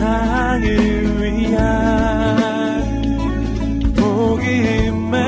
세상을 위한 복음의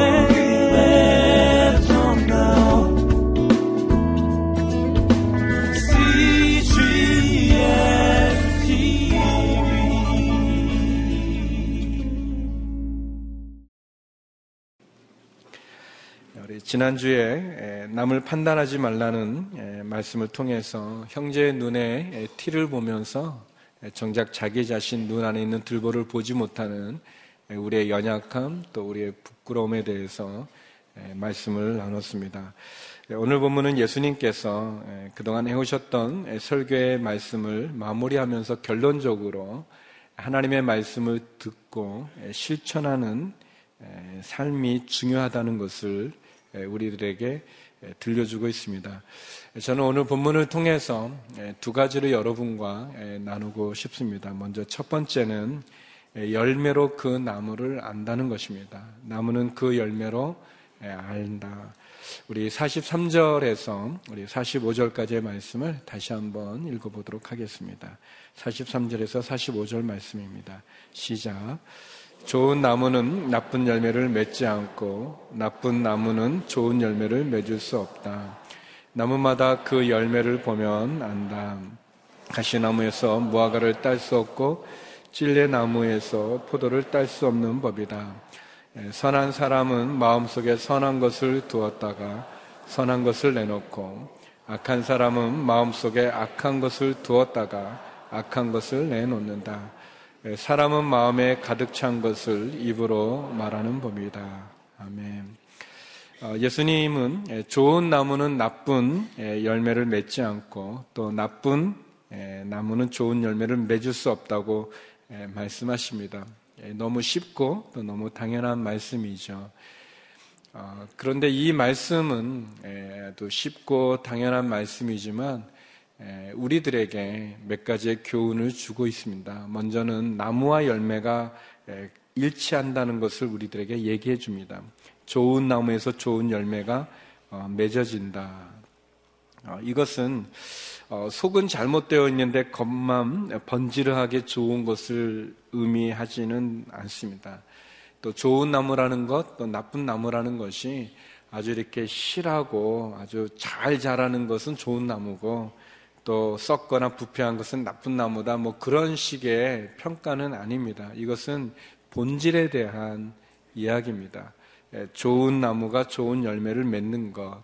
지난주에 남을 판단하지 말라는 말씀을 통해서 형제의 눈에 티를 보면서 정작 자기 자신 눈 안에 있는 들보를 보지 못하는 우리의 연약함 또 우리의 부끄러움에 대해서 말씀을 나눴습니다. 오늘 본문은 예수님께서 그동안 해오셨던 설교의 말씀을 마무리하면서 결론적으로 하나님의 말씀을 듣고 실천하는 삶이 중요하다는 것을 우리들에게 들려주고 있습니다. 저는 오늘 본문을 통해서 두 가지를 여러분과 나누고 싶습니다. 먼저 첫 번째는 열매로 그 나무를 안다는 것입니다. 나무는 그 열매로 알다. 우리 43절에서 우리 45절까지의 말씀을 다시 한번 읽어보도록 하겠습니다. 43절에서 45절 말씀입니다. 시작. 좋은 나무는 나쁜 열매를 맺지 않고 나쁜 나무는 좋은 열매를 맺을 수 없다. 나무마다 그 열매를 보면 안다. 가시나무에서 무화과를 딸 수 없고 찔레나무에서 포도를 딸 수 없는 법이다. 선한 사람은 마음속에 선한 것을 두었다가 선한 것을 내놓고 악한 사람은 마음속에 악한 것을 두었다가 악한 것을 내놓는다. 예, 사람은 마음에 가득 찬 것을 입으로 말하는 법이다. 아멘. 어, 예수님은 예, 좋은 나무는 나쁜 예, 열매를 맺지 않고 또 나쁜 나무는 좋은 열매를 맺을 수 없다고 말씀하십니다. 너무 쉽고 또 너무 당연한 말씀이죠. 어, 그런데 이 말씀은 또 쉽고 당연한 말씀이지만 우리들에게 몇 가지의 교훈을 주고 있습니다. 먼저는 나무와 열매가 일치한다는 것을 우리들에게 얘기해 줍니다. 좋은 나무에서 좋은 열매가 어, 맺어진다. 어, 이것은 어, 속은 잘못되어 있는데 겉만 번지르하게 좋은 것을 의미하지는 않습니다. 또 좋은 나무라는 것, 또 나쁜 나무라는 것이 아주 이렇게 실하고 아주 잘 자라는 것은 좋은 나무고 또 썩거나 부패한 것은 나쁜 나무다. 뭐 그런 식의 평가는 아닙니다. 이것은 본질에 대한 이야기입니다. 예, 좋은 나무가 좋은 열매를 맺는 것,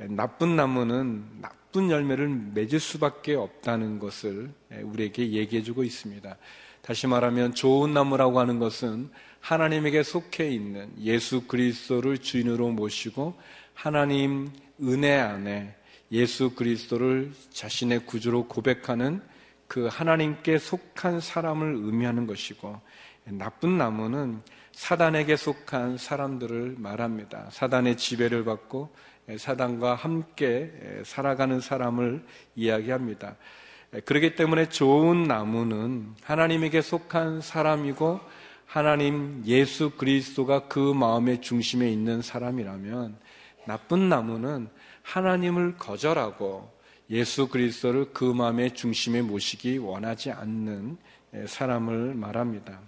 예, 나쁜 나무는 나쁜 열매를 맺을 수밖에 없다는 것을 예, 우리에게 얘기해 주고 있습니다. 다시 말하면 좋은 나무라고 하는 것은 하나님에게 속해 있는 예수 그리스도를 주인으로 모시고 하나님 은혜 안에 예수 그리스도를 자신의 구주로 고백하는 그 하나님께 속한 사람을 의미하는 것이고 나쁜 나무는 사단에게 속한 사람들을 말합니다. 사단의 지배를 받고 사단과 함께 살아가는 사람을 이야기합니다. 그렇기 때문에 좋은 나무는 하나님에게 속한 사람이고 하나님 예수 그리스도가 그 마음의 중심에 있는 사람이라면 나쁜 나무는 하나님을 거절하고 예수 그리스도를 그 마음의 중심에 모시기 원하지 않는 사람을 말합니다.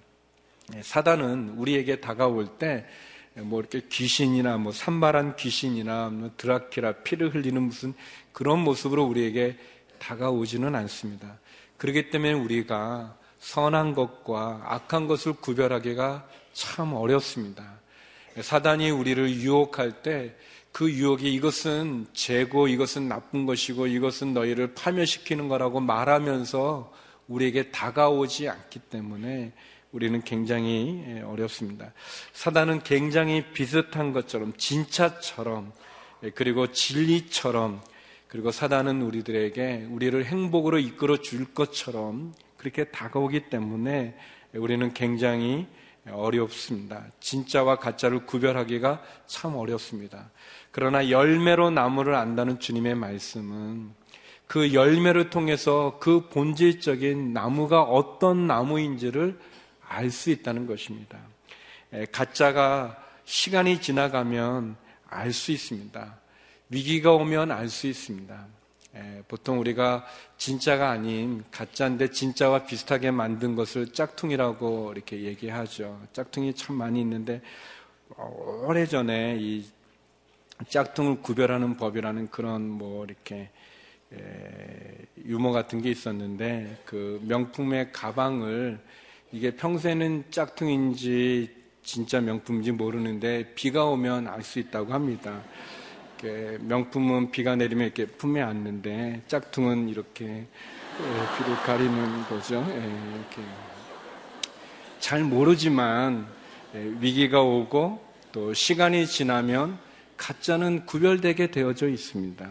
사단은 우리에게 다가올 때 뭐 이렇게 귀신이나 뭐 산발한 귀신이나 뭐 드라키라 피를 흘리는 무슨 그런 모습으로 우리에게 다가오지는 않습니다. 그렇기 때문에 우리가 선한 것과 악한 것을 구별하기가 참 어렵습니다. 사단이 우리를 유혹할 때 그 유혹이 이것은 죄고 이것은 나쁜 것이고 이것은 너희를 파멸시키는 거라고 말하면서 우리에게 다가오지 않기 때문에 우리는 굉장히 예, 어렵습니다. 사단은 굉장히 비슷한 것처럼 진짜처럼 예, 그리고 진리처럼 그리고 사단은 우리들에게 우리를 행복으로 이끌어 줄 것처럼 그렇게 다가오기 때문에 우리는 굉장히 어렵습니다. 진짜와 가짜를 구별하기가 참 어렵습니다. 그러나 열매로 나무를 안다는 주님의 말씀은 그 열매를 통해서 그 본질적인 나무가 어떤 나무인지를 알 수 있다는 것입니다. 가짜가 시간이 지나가면 알 수 있습니다. 위기가 오면 알 수 있습니다. 예, 보통 우리가 진짜가 아닌 가짜인데 진짜와 비슷하게 만든 것을 짝퉁이라고 이렇게 얘기하죠. 짝퉁이 참 많이 있는데 오래전에 이 짝퉁을 구별하는 법이라는 그런 뭐 이렇게 예, 유머 같은 게 있었는데 그 명품의 가방을 이게 평소에는 짝퉁인지 진짜 명품인지 모르는데 비가 오면 알 수 있다고 합니다. 명품은 비가 내리면 이렇게 품에 안는데 짝퉁은 이렇게 예, 비를 가리는 거죠. 예, 이렇게 잘 모르지만 예, 위기가 오고 또 시간이 지나면 가짜는 구별되게 되어져 있습니다.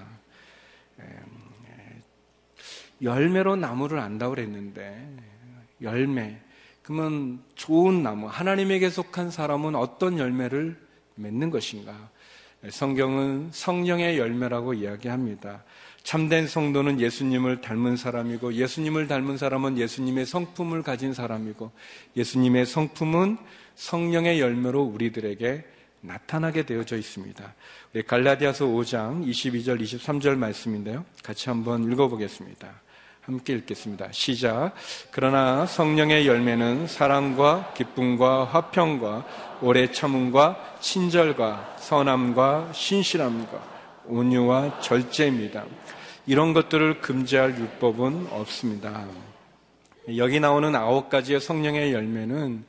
열매로 나무를 안다고 그랬는데 열매 그러면 좋은 나무 하나님에게 속한 사람은 어떤 열매를 맺는 것인가? 성경은 성령의 열매라고 이야기합니다. 참된 성도는 예수님을 닮은 사람이고 예수님을 닮은 사람은 예수님의 성품을 가진 사람이고 예수님의 성품은 성령의 열매로 우리들에게 나타나게 되어져 있습니다. 우리 갈라디아서 5장 22절 23절 말씀인데요. 같이 한번 읽어보겠습니다. 함께 읽겠습니다. 시작. 그러나 성령의 열매는 사랑과 기쁨과 화평과 오래 참음과 친절과 선함과 신실함과 온유와 절제입니다. 이런 것들을 금지할 율법은 없습니다. 여기 나오는 아홉 가지의 성령의 열매는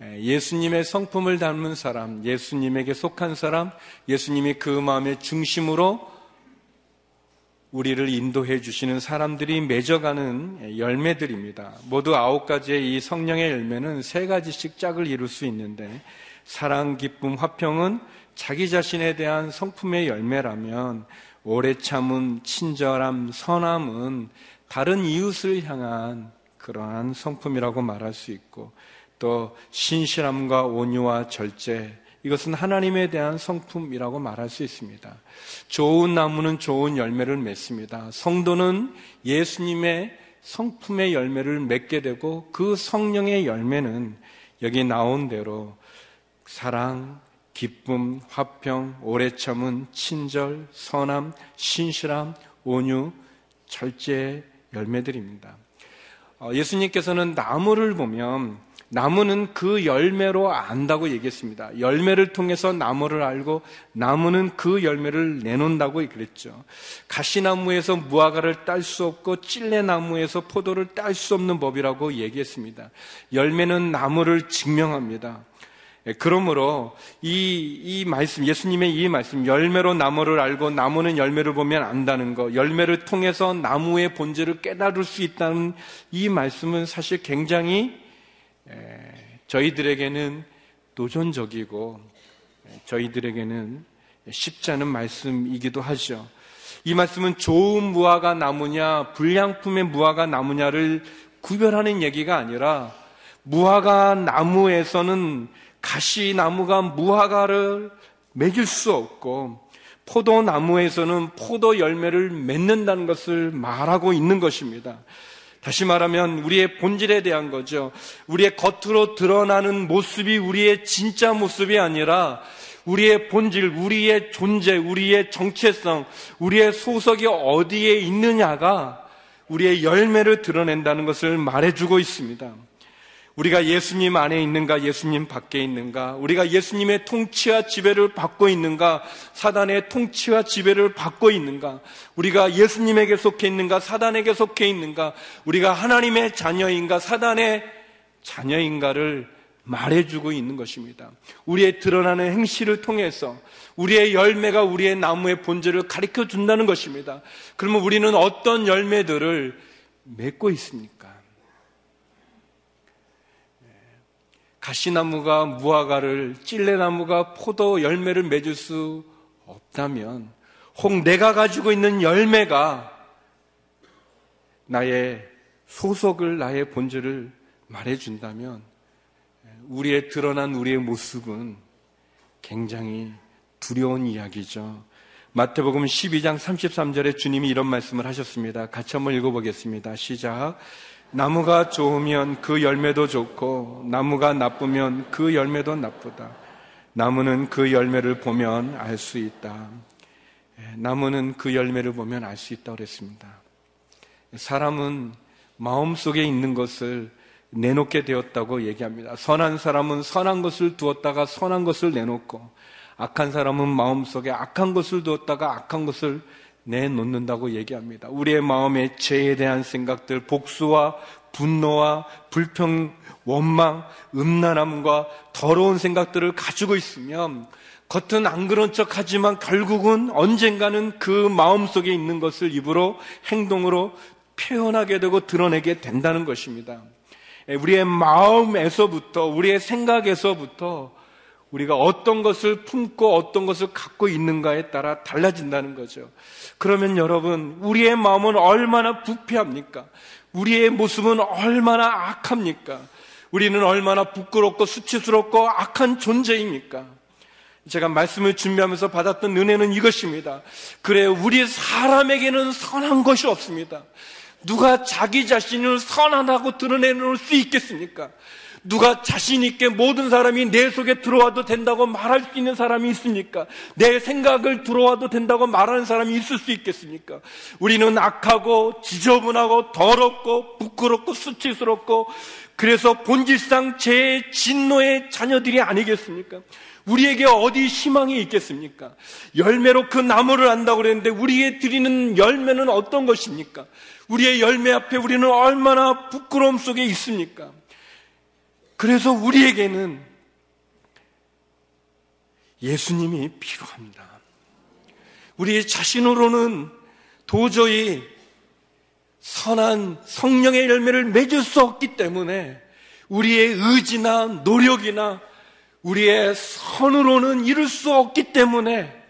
예수님의 성품을 닮은 사람, 예수님에게 속한 사람, 예수님이 그 마음의 중심으로 우리를 인도해 주시는 사람들이 맺어가는 열매들입니다. 모두 아홉 가지의 이 성령의 열매는 세 가지씩 짝을 이룰 수 있는데 사랑, 기쁨, 화평은 자기 자신에 대한 성품의 열매라면 오래 참은 친절함, 선함은 다른 이웃을 향한 그러한 성품이라고 말할 수 있고 또 신실함과 온유와 절제 이것은 하나님에 대한 성품이라고 말할 수 있습니다. 좋은 나무는 좋은 열매를 맺습니다. 성도는 예수님의 성품의 열매를 맺게 되고 그 성령의 열매는 여기 나온 대로 사랑, 기쁨, 화평, 오래 참은 친절, 선함, 신실함, 온유, 절제의 열매들입니다. 어, 예수님께서는 나무를 보면 나무는 그 열매로 안다고 얘기했습니다. 열매를 통해서 나무를 알고 나무는 그 열매를 내놓는다고 그랬죠. 가시나무에서 무화과를 딸 수 없고 찔레나무에서 포도를 딸 수 없는 법이라고 얘기했습니다. 열매는 나무를 증명합니다. 예, 그러므로 이, 이 말씀, 예수님의 이 말씀, 열매로 나무를 알고 나무는 열매를 보면 안다는 것, 열매를 통해서 나무의 본질을 깨달을 수 있다는 이 말씀은 사실 굉장히 저희들에게는 도전적이고 저희들에게는 쉽지 않은 말씀이기도 하죠. 이 말씀은 좋은 무화과 나무냐, 불량품의 무화과 나무냐를 구별하는 얘기가 아니라 무화과 나무에서는 가시 나무가 무화과를 맺을 수 없고 포도나무에서는 포도 열매를 맺는다는 것을 말하고 있는 것입니다. 다시 말하면 우리의 본질에 대한 거죠. 우리의 겉으로 드러나는 모습이 우리의 진짜 모습이 아니라 우리의 본질, 우리의 존재, 우리의 정체성, 우리의 소속이 어디에 있느냐가 우리의 열매를 드러낸다는 것을 말해주고 있습니다. 우리가 예수님 안에 있는가, 예수님 밖에 있는가, 우리가 예수님의 통치와 지배를 받고 있는가, 사단의 통치와 지배를 받고 있는가, 우리가 예수님에게 속해 있는가, 사단에게 속해 있는가, 우리가 하나님의 자녀인가, 사단의 자녀인가를 말해주고 있는 것입니다. 우리의 드러나는 행실을 통해서 우리의 열매가 우리의 나무의 본질을 가르쳐 준다는 것입니다. 그러면 우리는 어떤 열매들을 맺고 있습니까? 가시나무가 무화과를 찔레나무가 포도 열매를 맺을 수 없다면 혹 내가 가지고 있는 열매가 나의 소속을 나의 본질을 말해준다면 우리의 드러난 우리의 모습은 굉장히 두려운 이야기죠. 마태복음 12장 33절에 주님이 이런 말씀을 하셨습니다. 같이 한번 읽어보겠습니다. 시작. 나무가 좋으면 그 열매도 좋고 나무가 나쁘면 그 열매도 나쁘다. 나무는 그 열매를 보면 알 수 있다. 나무는 그 열매를 보면 알 수 있다고 그랬습니다. 사람은 마음속에 있는 것을 내놓게 되었다고 얘기합니다. 선한 사람은 선한 것을 두었다가 선한 것을 내놓고 악한 사람은 마음속에 악한 것을 두었다가 악한 것을 내놓는다고 얘기합니다. 우리의 마음에 죄에 대한 생각들, 복수와 분노와 불평, 원망, 음란함과 더러운 생각들을 가지고 있으면 겉은 안 그런 척 하지만 결국은 언젠가는 그 마음 속에 있는 것을 입으로 행동으로 표현하게 되고 드러내게 된다는 것입니다. 우리의 마음에서부터, 우리의 생각에서부터 우리가 어떤 것을 품고 어떤 것을 갖고 있는가에 따라 달라진다는 거죠. 그러면 여러분, 우리의 마음은 얼마나 부패합니까? 우리의 모습은 얼마나 악합니까? 우리는 얼마나 부끄럽고 수치스럽고 악한 존재입니까? 제가 말씀을 준비하면서 받았던 은혜는 이것입니다. 그래, 우리 사람에게는 선한 것이 없습니다. 누가 자기 자신을 선하다고 드러내놓을 수 있겠습니까? 누가 자신있게 모든 사람이 내 속에 들어와도 된다고 말할 수 있는 사람이 있습니까? 내 생각을 들어와도 된다고 말하는 사람이 있을 수 있겠습니까? 우리는 악하고 지저분하고 더럽고 부끄럽고 수치스럽고 그래서 본질상 제 진노의 자녀들이 아니겠습니까? 우리에게 어디 희망이 있겠습니까? 열매로 그 나무를 안다고 그랬는데 우리에 드리는 열매는 어떤 것입니까? 우리의 열매 앞에 우리는 얼마나 부끄러움 속에 있습니까? 그래서 우리에게는 예수님이 필요합니다. 우리 자신으로는 도저히 선한 성령의 열매를 맺을 수 없기 때문에 우리의 의지나 노력이나 우리의 선으로는 이룰 수 없기 때문에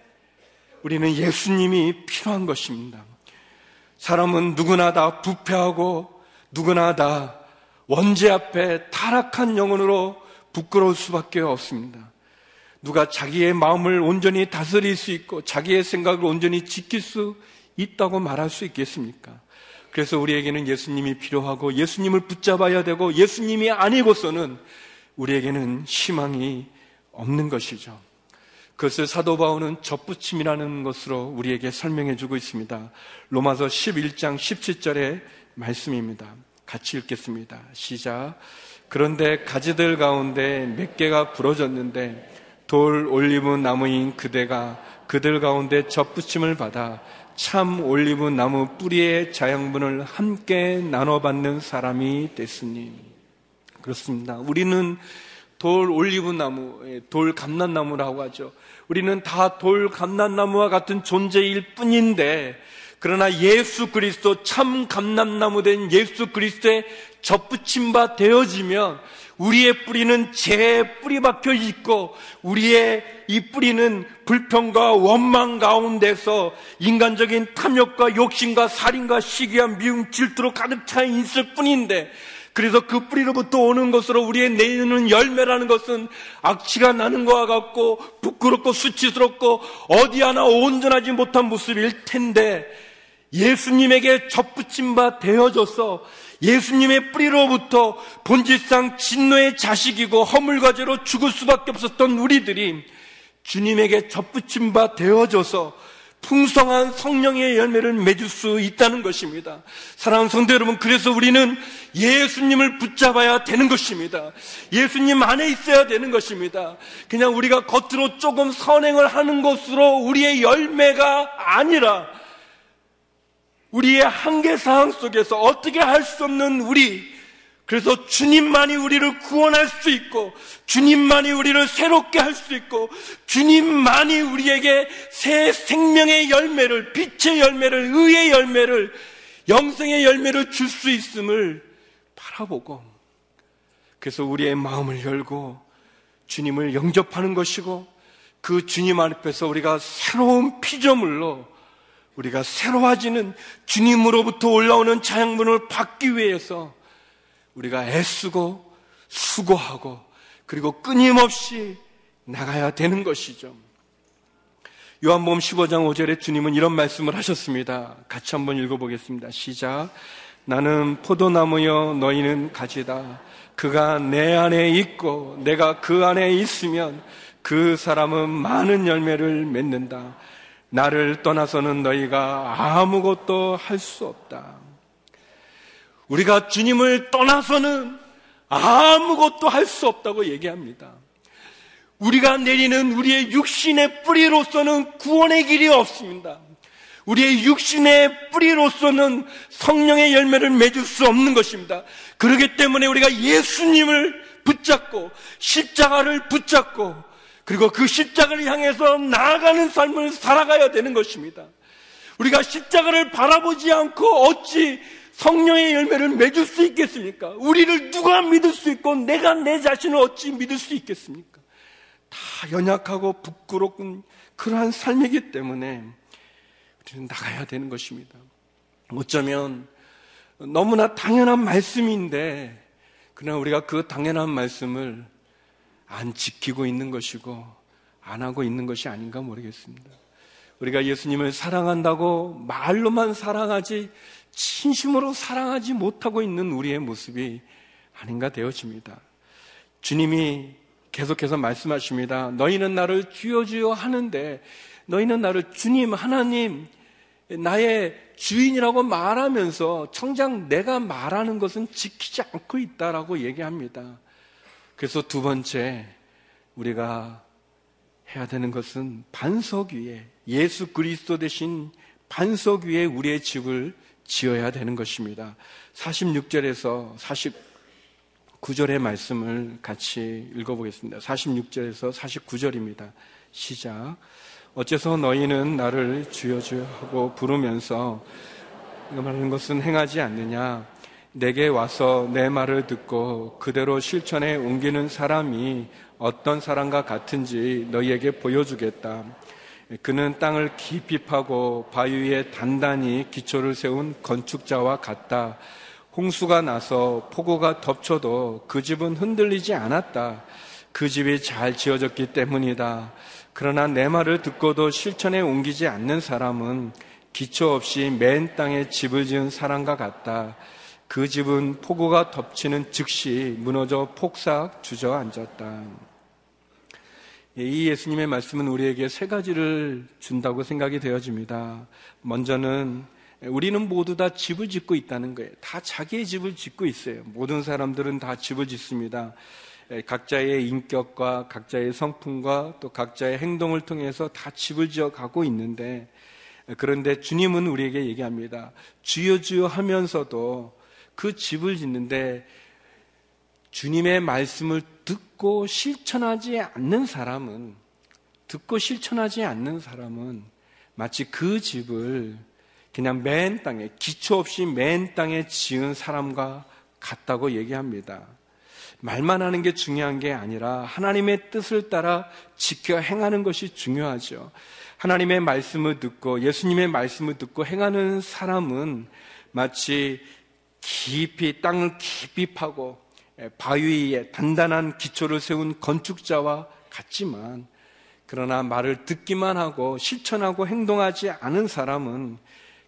우리는 예수님이 필요한 것입니다. 사람은 누구나 다 부패하고 누구나 다 원죄 앞에 타락한 영혼으로 부끄러울 수밖에 없습니다. 누가 자기의 마음을 온전히 다스릴 수 있고 자기의 생각을 온전히 지킬 수 있다고 말할 수 있겠습니까? 그래서 우리에게는 예수님이 필요하고 예수님을 붙잡아야 되고 예수님이 아니고서는 우리에게는 희망이 없는 것이죠. 그것을 사도 바울은 접붙임이라는 것으로 우리에게 설명해 주고 있습니다. 로마서 11장 17절의 말씀입니다. 같이 읽겠습니다. 시작. 그런데 가지들 가운데 몇 개가 부러졌는데 돌 올리브 나무인 그대가 그들 가운데 접붙임을 받아 참 올리브 나무 뿌리의 자양분을 함께 나눠받는 사람이 됐으니 그렇습니다. 우리는 돌 올리브 나무, 예, 돌 감난나무라고 하죠. 우리는 다 돌 감난나무와 같은 존재일 뿐인데 그러나 예수 그리스도 참 감람나무 된 예수 그리스도의 접붙임 바 되어지면 우리의 뿌리는 제 뿌리 박혀 있고 우리의 이 뿌리는 불평과 원망 가운데서 인간적인 탐욕과 욕심과 살인과 시기와 미움 질투로 가득 차 있을 뿐인데 그래서 그 뿌리로부터 오는 것으로 우리의 내는 열매라는 것은 악취가 나는 것과 같고 부끄럽고 수치스럽고 어디 하나 온전하지 못한 모습일 텐데 예수님에게 접붙임 바 되어져서 예수님의 뿌리로부터 본질상 진노의 자식이고 허물과제로 죽을 수밖에 없었던 우리들이 주님에게 접붙임 바 되어져서 풍성한 성령의 열매를 맺을 수 있다는 것입니다. 사랑하는 성도 여러분, 그래서 우리는 예수님을 붙잡아야 되는 것입니다. 예수님 안에 있어야 되는 것입니다. 그냥 우리가 겉으로 조금 선행을 하는 것으로 우리의 열매가 아니라 우리의 한계 사항 속에서 어떻게 할 수 없는 우리, 그래서 주님만이 우리를 구원할 수 있고, 주님만이 우리를 새롭게 할 수 있고, 주님만이 우리에게 새 생명의 열매를, 빛의 열매를, 의의 열매를, 영생의 열매를 줄 수 있음을 바라보고, 그래서 우리의 마음을 열고, 주님을 영접하는 것이고, 그 주님 앞에서 우리가 새로운 피조물로 우리가 새로워지는 주님으로부터 올라오는 자양분을 받기 위해서 우리가 애쓰고 수고하고 그리고 끊임없이 나가야 되는 것이죠. 요한복음 15장 5절에 주님은 이런 말씀을 하셨습니다. 같이 한번 읽어보겠습니다. 시작. 나는 포도나무여 너희는 가지다. 그가 내 안에 있고 내가 그 안에 있으면 그 사람은 많은 열매를 맺는다. 나를 떠나서는 너희가 아무것도 할 수 없다. 우리가 주님을 떠나서는 아무것도 할 수 없다고 얘기합니다. 우리가 내리는 우리의 육신의 뿌리로서는 구원의 길이 없습니다. 우리의 육신의 뿌리로서는 성령의 열매를 맺을 수 없는 것입니다. 그렇기 때문에 우리가 예수님을 붙잡고 십자가를 붙잡고 그리고 그 십자가를 향해서 나아가는 삶을 살아가야 되는 것입니다. 우리가 십자가를 바라보지 않고 어찌 성령의 열매를 맺을 수 있겠습니까? 우리를 누가 믿을 수 있고 내가 내 자신을 어찌 믿을 수 있겠습니까? 다 연약하고 부끄럽군 그러한 삶이기 때문에 우리는 나가야 되는 것입니다. 어쩌면 너무나 당연한 말씀인데 그러나 우리가 그 당연한 말씀을 안 지키고 있는 것이고 안 하고 있는 것이 아닌가 모르겠습니다. 우리가 예수님을 사랑한다고 말로만 사랑하지 진심으로 사랑하지 못하고 있는 우리의 모습이 아닌가 되어집니다. 주님이 계속해서 말씀하십니다. 너희는 나를 주여 주여 하는데 너희는 나를 주님 하나님 나의 주인이라고 말하면서 청장 내가 말하는 것은 지키지 않고 있다라고 얘기합니다. 그래서 두 번째 우리가 해야 되는 것은 반석 위에 예수 그리스도 대신 반석 위에 우리의 집을 지어야 되는 것입니다. 46절에서 49절의 말씀을 같이 읽어보겠습니다. 46절에서 49절입니다. 시작. 어째서 너희는 나를 주여 주여 하고 부르면서 이거 말하는 것은 행하지 않느냐? 내게 와서 내 말을 듣고 그대로 실천에 옮기는 사람이 어떤 사람과 같은지 너희에게 보여주겠다. 그는 땅을 깊이 파고 바위 위에 단단히 기초를 세운 건축자와 같다. 홍수가 나서 폭우가 덮쳐도 그 집은 흔들리지 않았다. 그 집이 잘 지어졌기 때문이다. 그러나 내 말을 듣고도 실천에 옮기지 않는 사람은 기초 없이 맨 땅에 집을 지은 사람과 같다. 그 집은 폭우가 덮치는 즉시 무너져 폭삭 주저앉았다. 예, 이 예수님의 말씀은 우리에게 세 가지를 준다고 생각이 되어집니다. 먼저는 우리는 모두 다 집을 짓고 있다는 거예요. 다 자기의 집을 짓고 있어요. 모든 사람들은 다 집을 짓습니다. 예, 각자의 인격과 각자의 성품과 또 각자의 행동을 통해서 다 집을 지어 가고 있는데 그런데 주님은 우리에게 얘기합니다. 주여 주여 하면서도 그 집을 짓는데 주님의 말씀을 듣고 실천하지 않는 사람은 듣고 실천하지 않는 사람은 마치 그 집을 그냥 맨 땅에 기초 없이 맨 땅에 지은 사람과 같다고 얘기합니다. 말만 하는 게 중요한 게 아니라 하나님의 뜻을 따라 지켜 행하는 것이 중요하죠. 하나님의 말씀을 듣고 예수님의 말씀을 듣고 행하는 사람은 마치 깊이 땅을 깊이 파고 예, 바위에 단단한 기초를 세운 건축자와 같지만 그러나 말을 듣기만 하고 실천하고 행동하지 않은 사람은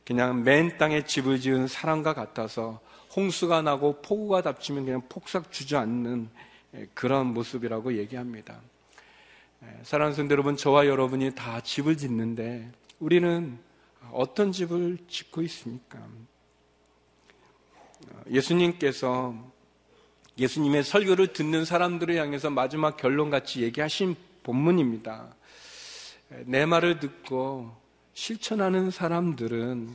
그냥 맨 땅에 집을 지은 사람과 같아서 홍수가 나고 폭우가 닥치면 그냥 폭삭 주저앉는 예, 그런 모습이라고 얘기합니다. 예, 사랑하는 성도 여러분, 저와 여러분이 다 집을 짓는데 우리는 어떤 집을 짓고 있습니까? 어, 예수님께서 예수님의 설교를 듣는 사람들을 향해서 마지막 결론 같이 얘기하신 본문입니다. 내 말을 듣고 실천하는 사람들은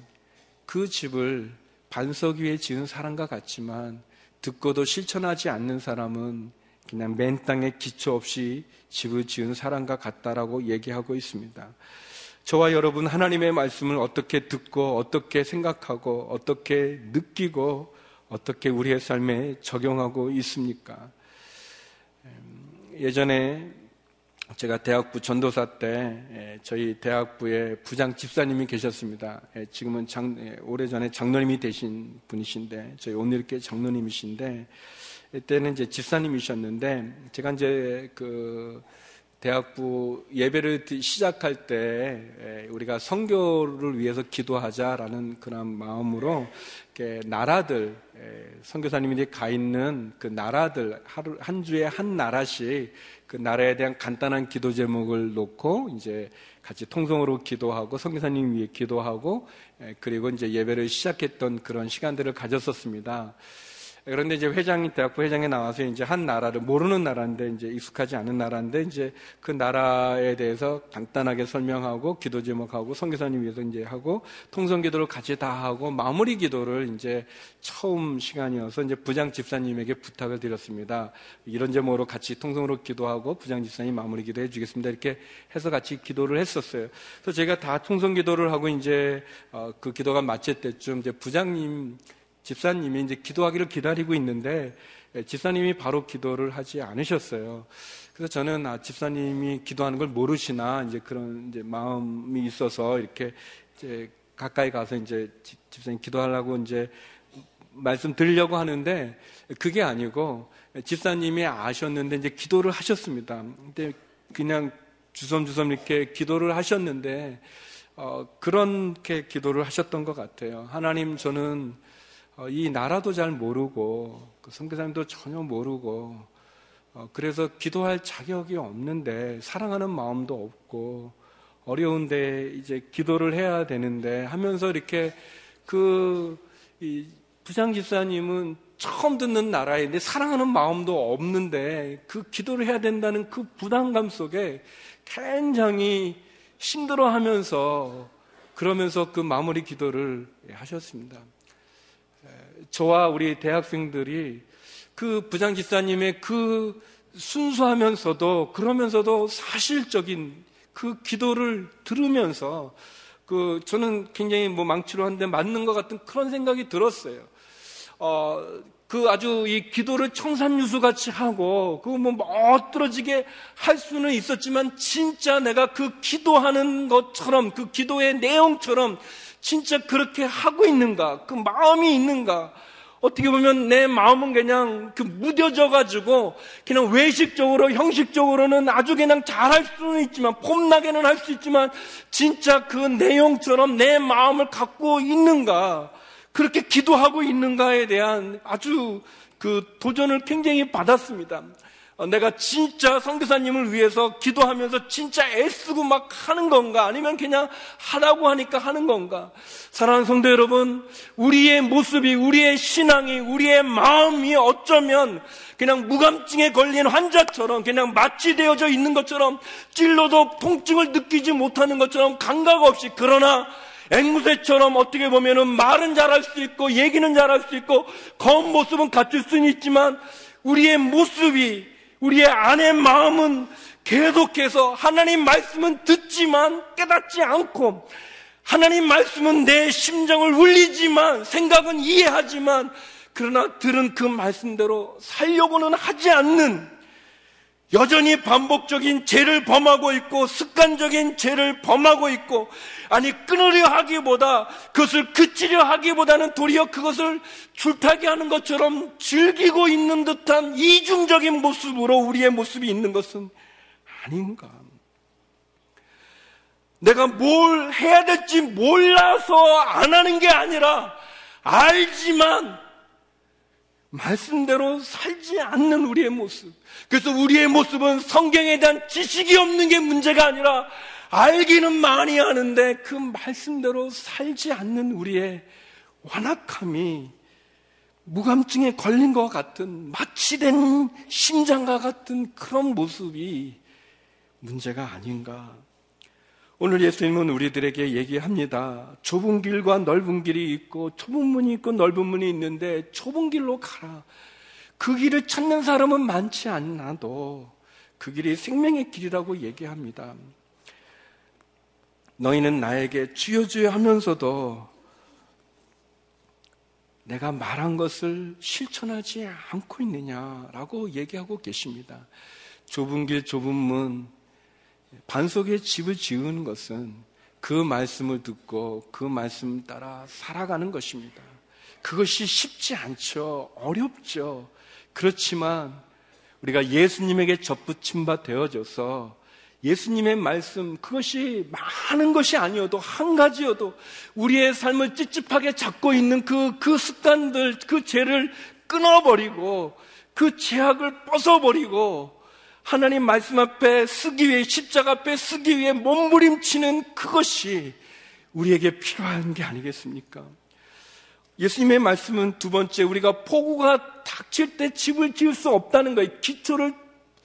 그 집을 반석 위에 지은 사람과 같지만 듣고도 실천하지 않는 사람은 그냥 맨 땅에 기초 없이 집을 지은 사람과 같다라고 얘기하고 있습니다. 저와 여러분 하나님의 말씀을 어떻게 듣고 어떻게 생각하고 어떻게 느끼고 어떻게 우리의 삶에 적용하고 있습니까? 음, 예전에 제가 대학부 전도사 때 예, 저희 대학부에 부장 집사님이 계셨습니다. 예, 지금은 장, 예, 오래전에 장로님이 되신 분이신데 저희 오늘 이렇게 장로님이신데 이때는 이제 집사님이셨는데 제가 이제 그 대학부 예배를 시작할 때 우리가 선교를 위해서 기도하자라는 그런 마음으로 나라들 선교사님들이 가 있는 그 나라들 하루 한 주에 한 나라씩 그 나라에 대한 간단한 기도 제목을 놓고 이제 같이 통성으로 기도하고 선교사님 위해 기도하고 그리고 이제 예배를 시작했던 그런 시간들을 가졌었습니다. 그런데 이제 회장이 대학 부 회장에 나와서 이제 한 나라를 모르는 나라인데 이제 익숙하지 않은 나라인데 이제 그 나라에 대해서 간단하게 설명하고 기도 제목하고 선교사님 위해서 이제 하고 통성 기도를 같이 다 하고 마무리 기도를 이제 처음 시간이어서 이제 부장 집사님에게 부탁을 드렸습니다. 이런 제목으로 같이 통성으로 기도하고 부장 집사님 마무리 기도해 주겠습니다. 이렇게 해서 같이 기도를 했었어요. 그래서 제가 다 통성 기도를 하고 이제 어, 그 기도가 마칠 때쯤 이제 부장님 집사님이 이제 기도하기를 기다리고 있는데 예, 집사님이 바로 기도를 하지 않으셨어요. 그래서 저는 아, 집사님이 기도하는 걸 모르시나 이제 그런 이제 마음이 있어서 이렇게 이제 가까이 가서 이제 집사님 기도하려고 이제 말씀 드리려고 하는데 그게 아니고 집사님이 아셨는데 이제 기도를 하셨습니다. 근데 그냥 주섬주섬 이렇게 기도를 하셨는데 어, 그렇게 기도를 하셨던 것 같아요. 하나님 저는 어, 이 나라도 잘 모르고 그 선교사님도 전혀 모르고 어, 그래서 기도할 자격이 없는데 사랑하는 마음도 없고 어려운데 이제 기도를 해야 되는데 하면서 이렇게 그 부장 집사님은 처음 듣는 나라인데 사랑하는 마음도 없는데 그 기도를 해야 된다는 그 부담감 속에 굉장히 힘들어하면서 그러면서 그 마무리 기도를 하셨습니다. 저와 우리 대학생들이 그 부장집사님의 그 순수하면서도 그러면서도 사실적인 그 기도를 들으면서 그 저는 굉장히 뭐 망치로 한데 맞는 것 같은 그런 생각이 들었어요. 어, 그 아주 이 기도를 청산유수 같이 하고 그 뭐 멋들어지게 할 수는 있었지만 진짜 내가 그 기도하는 것처럼 그 기도의 내용처럼 진짜 그렇게 하고 있는가? 그 마음이 있는가? 어떻게 보면 내 마음은 그냥 그 무뎌져 가지고 그냥 외식적으로 형식적으로는 아주 그냥 잘할 수는 있지만 폼나게는 할 수 있지만 진짜 그 내용처럼 내 마음을 갖고 있는가 그렇게 기도하고 있는가에 대한 아주 그 도전을 굉장히 받았습니다. 어, 내가 진짜 성교사님을 위해서 기도하면서 진짜 애쓰고 막 하는 건가? 아니면 그냥 하라고 하니까 하는 건가? 사랑하는 성도 여러분, 우리의 모습이, 우리의 신앙이, 우리의 마음이 어쩌면 그냥 무감증에 걸린 환자처럼 그냥 마취되어져 있는 것처럼 찔러도 통증을 느끼지 못하는 것처럼 감각 없이 그러나 앵무새처럼 어떻게 보면은 말은 잘할 수 있고 얘기는 잘할 수 있고 겉모습은 갖출 수는 있지만 우리의 모습이 우리의 안의 마음은 계속해서 하나님 말씀은 듣지만 깨닫지 않고 하나님 말씀은 내 심정을 울리지만 생각은 이해하지만 그러나 들은 그 말씀대로 살려고는 하지 않는 여전히 반복적인 죄를 범하고 있고 습관적인 죄를 범하고 있고 아니 끊으려 하기보다 그것을 그치려 하기보다는 도리어 그것을 줄타기 하는 것처럼 즐기고 있는 듯한 이중적인 모습으로 우리의 모습이 있는 것은 아닌가. 내가 뭘 해야 될지 몰라서 안 하는 게 아니라 알지만 말씀대로 살지 않는 우리의 모습. 그래서 우리의 모습은 성경에 대한 지식이 없는 게 문제가 아니라 알기는 많이 하는데 그 말씀대로 살지 않는 우리의 완악함이 무감증에 걸린 것 같은 마취된 심장과 같은 그런 모습이 문제가 아닌가. 오늘 예수님은 우리들에게 얘기합니다. 좁은 길과 넓은 길이 있고 좁은 문이 있고 넓은 문이 있는데 좁은 길로 가라. 그 길을 찾는 사람은 많지 않아도 그 길이 생명의 길이라고 얘기합니다. 너희는 나에게 주여 주여 하면서도 내가 말한 것을 실천하지 않고 있느냐라고 얘기하고 계십니다. 좁은 길, 좁은 문, 반석에 집을 지으는 것은 그 말씀을 듣고 그 말씀 따라 살아가는 것입니다. 그것이 쉽지 않죠. 어렵죠. 그렇지만 우리가 예수님에게 접붙임 바 되어져서 예수님의 말씀, 그것이 많은 것이 아니어도 한 가지여도 우리의 삶을 찝찝하게 잡고 있는 그, 그 습관들, 그 죄를 끊어버리고 그 죄악을 벗어버리고 하나님 말씀 앞에 쓰기 위해 십자가 앞에 쓰기 위해 몸부림치는 그것이 우리에게 필요한 게 아니겠습니까? 예수님의 말씀은 두 번째 우리가 폭우가 닥칠 때 집을 지을 수 없다는 거예요. 기초를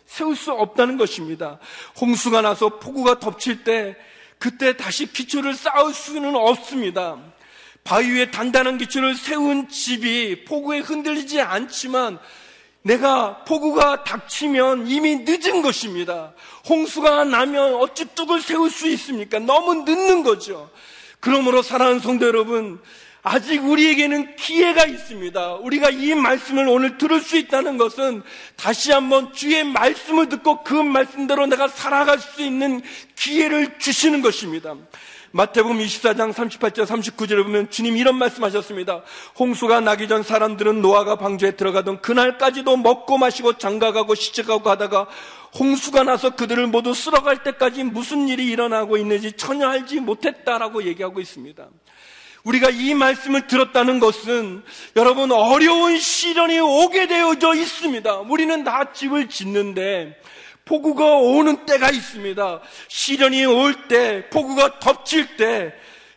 세울 수 없다는 것입니다. 홍수가 나서 폭우가 덮칠 때 그때 다시 기초를 쌓을 수는 없습니다. 바위 위에 단단한 기초를 세운 집이 폭우에 흔들리지 않지만 내가 폭우가 닥치면 이미 늦은 것입니다. 홍수가 나면 어찌 뚝을 세울 수 있습니까? 너무 늦는 거죠. 그러므로 사랑하는 성도 여러분, 아직 우리에게는 기회가 있습니다. 우리가 이 말씀을 오늘 들을 수 있다는 것은 다시 한번 주의 말씀을 듣고 그 말씀대로 내가 살아갈 수 있는 기회를 주시는 것입니다. 마태복음 24장 38절 39절에 보면 주님 이런 말씀하셨습니다. 홍수가 나기 전 사람들은 노아가 방주에 들어가던 그날까지도 먹고 마시고 장가가고 시집가고 하다가 홍수가 나서 그들을 모두 쓸어갈 때까지 무슨 일이 일어나고 있는지 전혀 알지 못했다라고 얘기하고 있습니다. 우리가 이 말씀을 들었다는 것은 여러분 어려운 시련이 오게 되어져 있습니다. 우리는 다 집을 짓는데 폭우가 오는 때가 있습니다. 시련이 올 때, 폭우가 덮칠 때,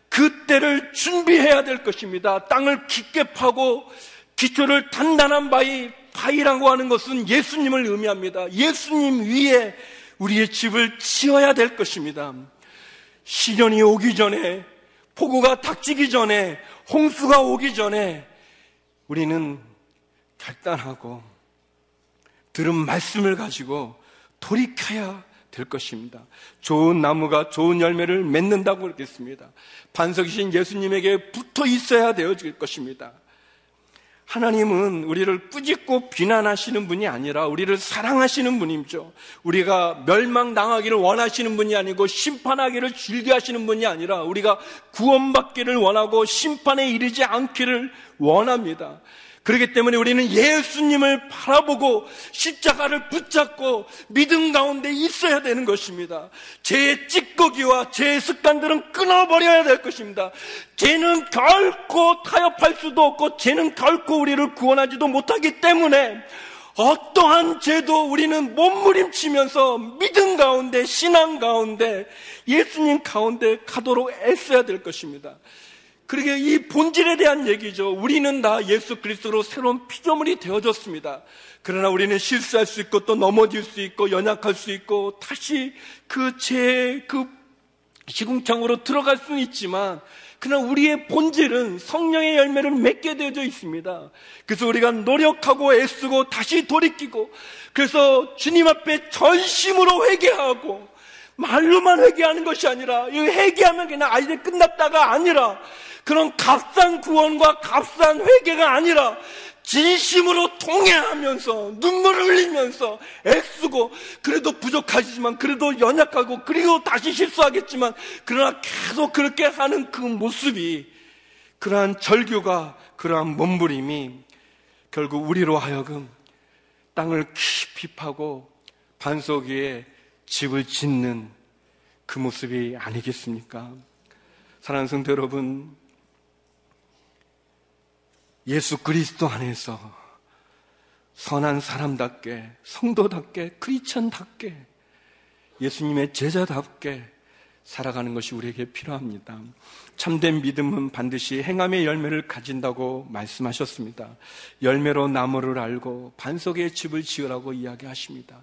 그때를 준비해야 될 것입니다. 땅을 깊게 파고 기초를 단단한 바위, 바위라고 하는 것은 예수님을 의미합니다. 예수님 위에 우리의 집을 지어야 될 것입니다. 시련이 오기 전에 폭우가 닥치기 전에 홍수가 오기 전에 우리는 결단하고 들은 말씀을 가지고 돌이켜야 될 것입니다. 좋은 나무가 좋은 열매를 맺는다고 그랬습니다. 반석이신 예수님에게 붙어 있어야 되어질 것입니다. 하나님은 우리를 꾸짖고 비난하시는 분이 아니라 우리를 사랑하시는 분이죠. 우리가 멸망당하기를 원하시는 분이 아니고 심판하기를 즐겨하시는 분이 아니라 우리가 구원받기를 원하고 심판에 이르지 않기를 원합니다. 그렇기 때문에 우리는 예수님을 바라보고 십자가를 붙잡고 믿음 가운데 있어야 되는 것입니다. 제 찌꺼기와 제 습관들은 끊어버려야 될 것입니다. 죄는 결코 타협할 수도 없고 죄는 결코 우리를 구원하지도 못하기 때문에 어떠한 죄도 우리는 몸부림치면서 믿음 가운데 신앙 가운데 예수님 가운데 가도록 애써야 될 것입니다. 그러게 이 본질에 대한 얘기죠. 우리는 다 예수 그리스도로 새로운 피조물이 되어졌습니다. 그러나 우리는 실수할 수 있고 또 넘어질 수 있고 연약할 수 있고 다시 그 죄, 그 시궁창으로 들어갈 수는 있지만 그러나 우리의 본질은 성령의 열매를 맺게 되어져 있습니다. 그래서 우리가 노력하고 애쓰고 다시 돌이키고 그래서 주님 앞에 전심으로 회개하고 말로만 회개하는 것이 아니라 이 회개하면 그냥 아이들 끝났다가 아니라 그런 값싼 구원과 값싼 회개가 아니라 진심으로 통해하면서 눈물을 흘리면서 애쓰고 그래도 부족하지만 그래도 연약하고 그리고 다시 실수하겠지만 그러나 계속 그렇게 하는 그 모습이 그러한 절규가 그러한 몸부림이 결국 우리로 하여금 땅을 깊이 파고 반석 위에 집을 짓는 그 모습이 아니겠습니까? 사랑하는 성도 여러분, 예수 그리스도 안에서 선한 사람답게, 성도답게, 크리천답게, 예수님의 제자답게 살아가는 것이 우리에게 필요합니다. 참된 믿음은 반드시 행함의 열매를 가진다고 말씀하셨습니다. 열매로 나무를 알고 반석의 집을 지으라고 이야기하십니다.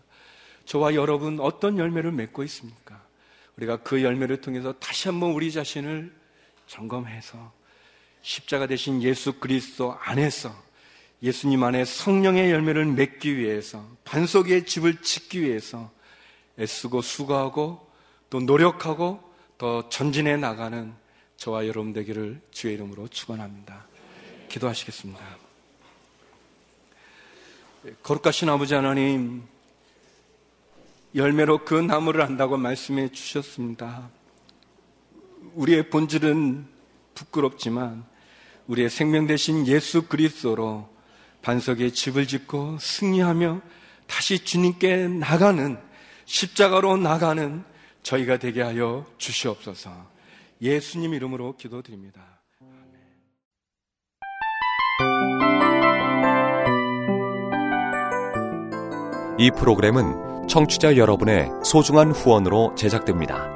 저와 여러분 어떤 열매를 맺고 있습니까? 우리가 그 열매를 통해서 다시 한번 우리 자신을 점검해서 십자가 대신 예수 그리스도 안에서 예수님 안에 성령의 열매를 맺기 위해서 반석의 집을 짓기 위해서 애쓰고 수고하고 또 노력하고 더 전진해 나가는 저와 여러분 되기를 주의 이름으로 축원합니다. 기도하시겠습니다. 거룩하신 아버지 하나님 열매로 그 나무를 안다고 말씀해 주셨습니다. 우리의 본질은 부끄럽지만 우리의 생명 대신 예수 그리스도로 반석에 집을 짓고 승리하며 다시 주님께 나가는 십자가로 나가는 저희가 되게 하여 주시옵소서. 예수님 이름으로 기도드립니다. 이 프로그램은 청취자 여러분의 소중한 후원으로 제작됩니다.